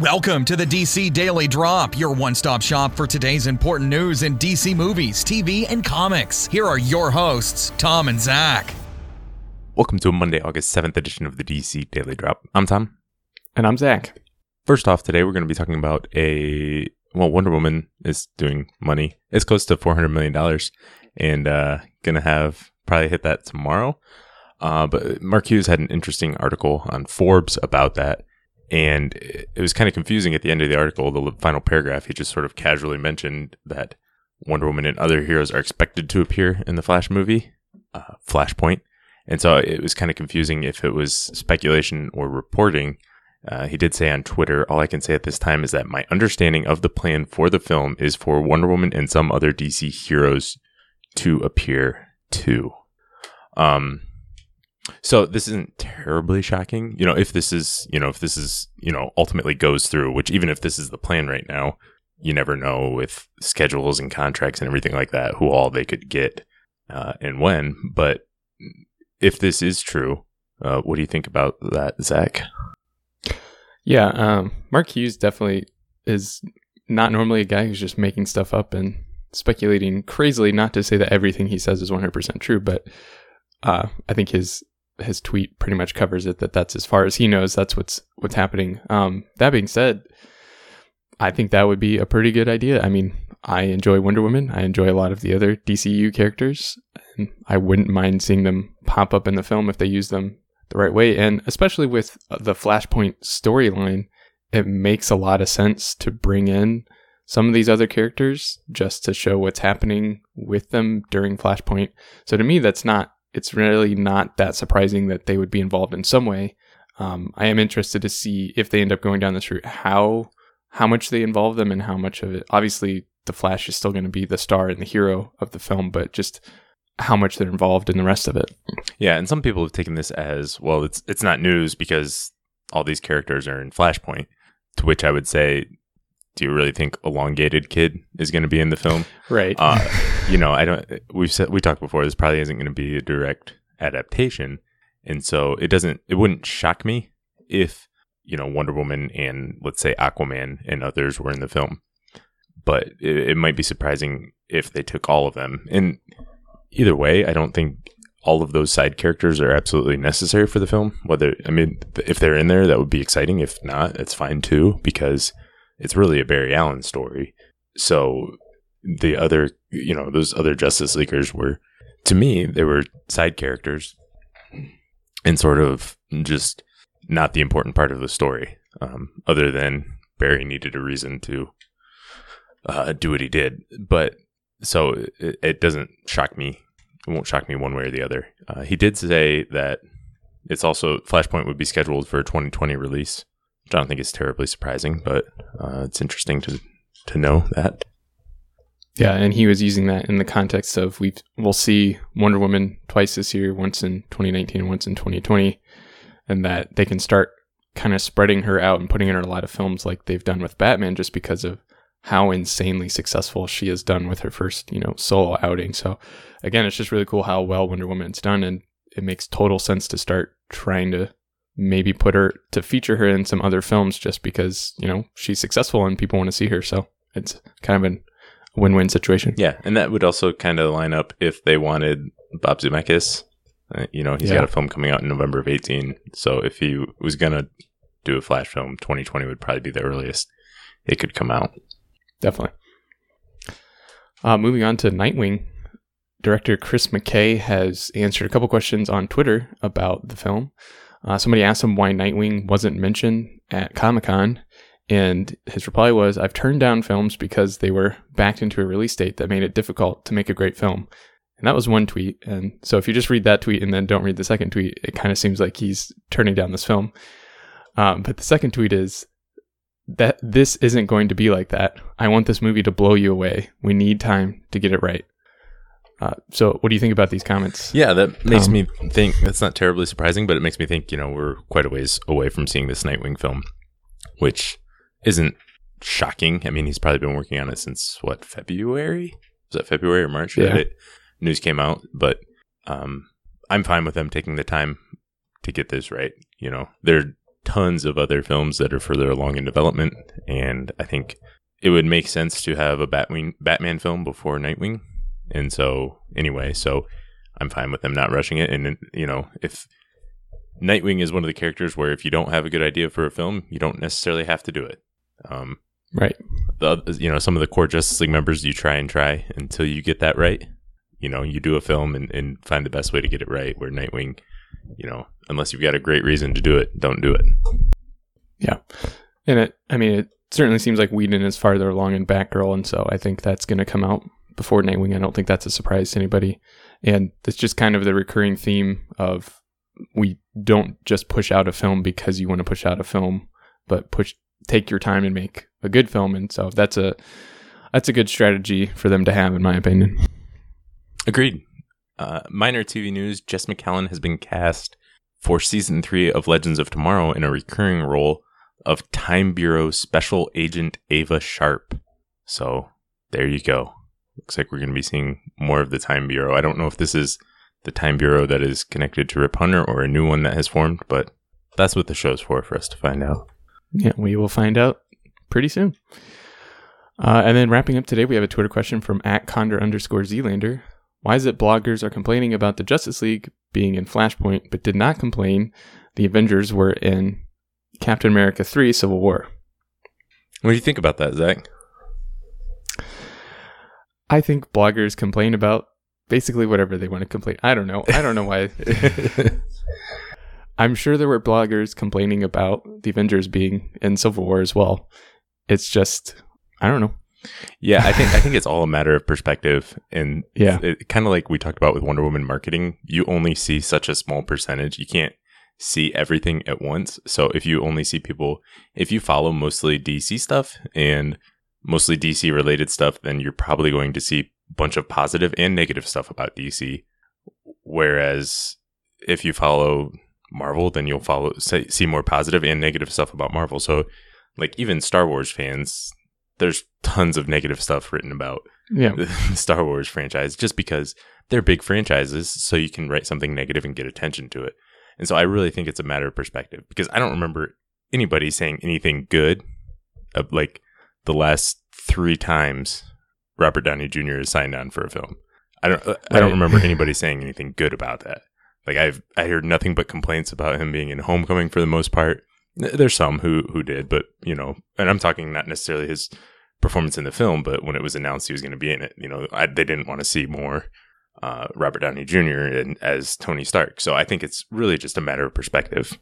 Welcome to the DC Daily Drop, your one stop shop for today's important news in DC movies, TV, and comics. Here are your hosts, Tom and Zach. Welcome to a Monday, August 7th edition of the DC Daily Drop. I'm Tom. And I'm Zach. First off, today we're going to be talking about a. Well, Wonder Woman is doing money. It's close to $400 million and uh, going to have probably hit that tomorrow. Uh, but Mark Hughes had an interesting article on Forbes about that. And it was kind of confusing at the end of the article, the final paragraph. He just sort of casually mentioned that Wonder Woman and other heroes are expected to appear in the Flash movie, uh, Flashpoint. And so it was kind of confusing if it was speculation or reporting. Uh, he did say on Twitter, all I can say at this time is that my understanding of the plan for the film is for Wonder Woman and some other DC heroes to appear too. Um, so this isn't terribly shocking. You know, if this is, you know, if this is, you know, ultimately goes through, which even if this is the plan right now, you never know with schedules and contracts and everything like that, who all they could get uh, and when. But if this is true, uh, what do you think about that, Zach? Yeah, um, Mark Hughes definitely is not normally a guy who's just making stuff up and speculating crazily. Not to say that everything he says is 100% true, but uh, I think his his tweet pretty much covers it that that's as far as he knows that's what's what's happening. Um, that being said i think that would be a pretty good idea. I mean i enjoy wonder woman. I enjoy a lot of the other dcu characters and i wouldn't mind seeing them pop up in the film if they use them the right way. And especially with the flashpoint storyline it makes a lot of sense to bring in some of these other characters just to show what's happening with them during flashpoint. So to me that's not it's really not that surprising that they would be involved in some way. Um, I am interested to see if they end up going down this route, how how much they involve them and how much of it. Obviously, the Flash is still going to be the star and the hero of the film, but just how much they're involved in the rest of it. Yeah, and some people have taken this as well. It's it's not news because all these characters are in Flashpoint. To which I would say do you really think elongated kid is going to be in the film? Right. Uh, you know, I don't. We've said we talked before. This probably isn't going to be a direct adaptation, and so it doesn't. It wouldn't shock me if you know Wonder Woman and let's say Aquaman and others were in the film, but it, it might be surprising if they took all of them. And either way, I don't think all of those side characters are absolutely necessary for the film. Whether I mean, if they're in there, that would be exciting. If not, it's fine too because it's really a Barry Allen story. So the other, you know, those other Justice Leaguers were, to me, they were side characters and sort of just not the important part of the story, um, other than Barry needed a reason to uh, do what he did. But so it, it, doesn't shock me. It won't shock me one way or the other. Uh, he did say that it's also Flashpoint would be scheduled for a 2020 release. I don't think it's terribly surprising, but uh, it's interesting to to know that. Yeah, and he was using that in the context of we we'll see Wonder Woman twice this year, once in 2019 and once in 2020, and that they can start kind of spreading her out and putting her in a lot of films like they've done with Batman, just because of how insanely successful she has done with her first, you know, solo outing. So again, it's just really cool how well Wonder Woman's done, and it makes total sense to start trying to maybe put her to feature her in some other films just because you know she's successful and people want to see her. So it's kind of a win-win situation. Yeah and that would also kind of line up if they wanted bob zemeckis. Uh, you know he's yeah. got a film coming out in november of 18 so if he was gonna do a flash film 2020 would probably be the earliest it could come out. Definitely. Uh, moving on to nightwing. Director chris mckay has answered a couple questions on twitter about the film uh, somebody asked him why Nightwing wasn't mentioned at Comic Con, and his reply was, I've turned down films because they were backed into a release date that made it difficult to make a great film. And that was one tweet. And so if you just read that tweet and then don't read the second tweet, it kind of seems like he's turning down this film. Um, but the second tweet is that this isn't going to be like that. I want this movie to blow you away. We need time to get it right. Uh, so, what do you think about these comments? Yeah, that makes um, me think. That's not terribly surprising, but it makes me think. You know, we're quite a ways away from seeing this Nightwing film, which isn't shocking. I mean, he's probably been working on it since what February? Was that February or March? Yeah. It, news came out, but um, I'm fine with them taking the time to get this right. You know, there are tons of other films that are further along in development, and I think it would make sense to have a Batwing Batman film before Nightwing. And so, anyway, so I'm fine with them not rushing it. And you know, if Nightwing is one of the characters where if you don't have a good idea for a film, you don't necessarily have to do it. Um, right. The you know some of the core Justice League members, you try and try until you get that right. You know, you do a film and, and find the best way to get it right. Where Nightwing, you know, unless you've got a great reason to do it, don't do it. Yeah, and it. I mean, it certainly seems like Whedon is farther along in Batgirl, and so I think that's going to come out before Nightwing. I don't think that's a surprise to anybody, and it's just kind of the recurring theme of we don't just push out a film because you want to push out a film, but push take your time and make a good film. And so that's a that's a good strategy for them to have, in my opinion. Agreed. Uh, minor TV news: Jes Macallan has been cast for season three of Legends of Tomorrow in a recurring role of Time Bureau Special Agent Ava Sharp. So there you go. Looks like we're going to be seeing more of the Time Bureau. I don't know if this is the Time Bureau that is connected to Rip Hunter or a new one that has formed, but that's what the show's for for us to find out. Yeah, we will find out pretty soon. Uh, and then wrapping up today, we have a Twitter question from at Condor underscore Zealander. Why is it bloggers are complaining about the Justice League being in Flashpoint, but did not complain the Avengers were in Captain America 3 Civil War? What do you think about that, Zach? I think bloggers complain about basically whatever they want to complain. I don't know. I don't know why. I'm sure there were bloggers complaining about the Avengers being in Civil War as well. It's just I don't know. Yeah, I think I think it's all a matter of perspective, and yeah, it, kind of like we talked about with Wonder Woman marketing. You only see such a small percentage. You can't see everything at once. So if you only see people, if you follow mostly DC stuff and mostly DC related stuff, then you're probably going to see a bunch of positive and negative stuff about DC. Whereas if you follow Marvel, then you'll follow see more positive and negative stuff about Marvel. So like even Star Wars fans, there's tons of negative stuff written about yeah. the Star Wars franchise just because they're big franchises. So you can write something negative and get attention to it. And so I really think it's a matter of perspective because I don't remember anybody saying anything good of like the last three times Robert Downey Jr. has signed on for a film. I don't right. I don't remember anybody saying anything good about that. Like I've I heard nothing but complaints about him being in Homecoming for the most part. There's some who who did, but you know, and I'm talking not necessarily his performance in the film, but when it was announced he was going to be in it, you know, I, they didn't want to see more uh, Robert Downey Jr. In, as Tony Stark. So I think it's really just a matter of perspective.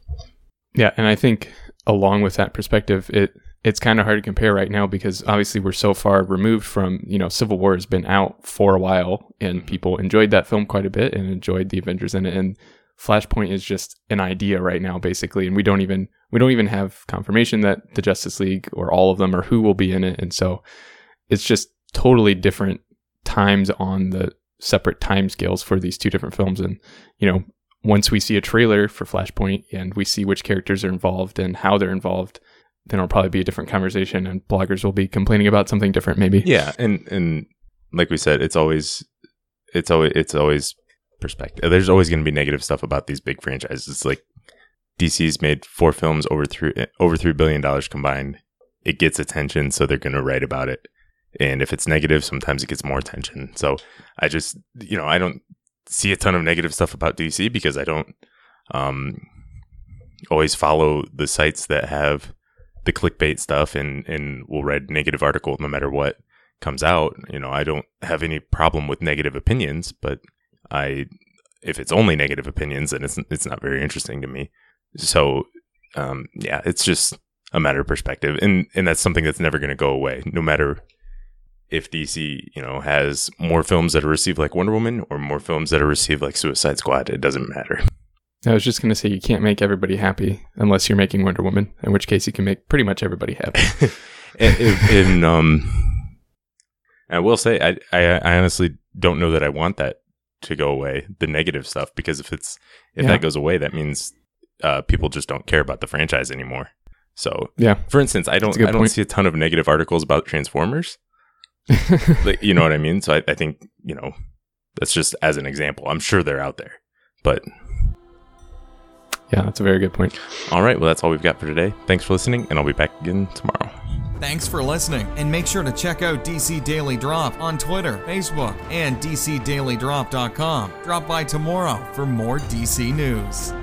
Yeah, and I think along with that perspective, it it's kind of hard to compare right now because obviously we're so far removed from you know Civil War has been out for a while and mm-hmm. people enjoyed that film quite a bit and enjoyed the Avengers in it and Flashpoint is just an idea right now basically and we don't even we don't even have confirmation that the Justice League or all of them or who will be in it and so it's just totally different times on the separate time scales for these two different films and you know once we see a trailer for Flashpoint and we see which characters are involved and how they're involved then it'll probably be a different conversation and bloggers will be complaining about something different maybe. Yeah and and like we said it's always it's always it's always perspective. There's always going to be negative stuff about these big franchises. It's like dc's made four films over three over three billion dollars combined. It gets attention so they're going to write about it. And if it's negative sometimes it gets more attention. So i just you know i don't see a ton of negative stuff about dc because i don't um always follow the sites that have the clickbait stuff and and will read negative article no matter what comes out. You know, I don't have any problem with negative opinions, but I if it's only negative opinions, then it's it's not very interesting to me. So um, yeah, it's just a matter of perspective, and and that's something that's never going to go away, no matter if DC you know has more films that are received like Wonder Woman or more films that are received like Suicide Squad. It doesn't matter. I was just going to say you can't make everybody happy unless you're making Wonder Woman, in which case you can make pretty much everybody happy. and, and, um, I will say I, I, I honestly don't know that I want that to go away, the negative stuff, because if it's if yeah. that goes away, that means uh, people just don't care about the franchise anymore. So yeah, for instance, I don't I don't point. see a ton of negative articles about Transformers. like, you know what I mean? So I, I think you know that's just as an example. I'm sure they're out there, but Yeah, that's a very good point. All right, well, that's all we've got for today. Thanks for listening, and I'll be back again tomorrow. Thanks for listening, and make sure to check out DC Daily Drop on Twitter, Facebook, and DCDailyDrop.com. Drop by tomorrow for more DC news.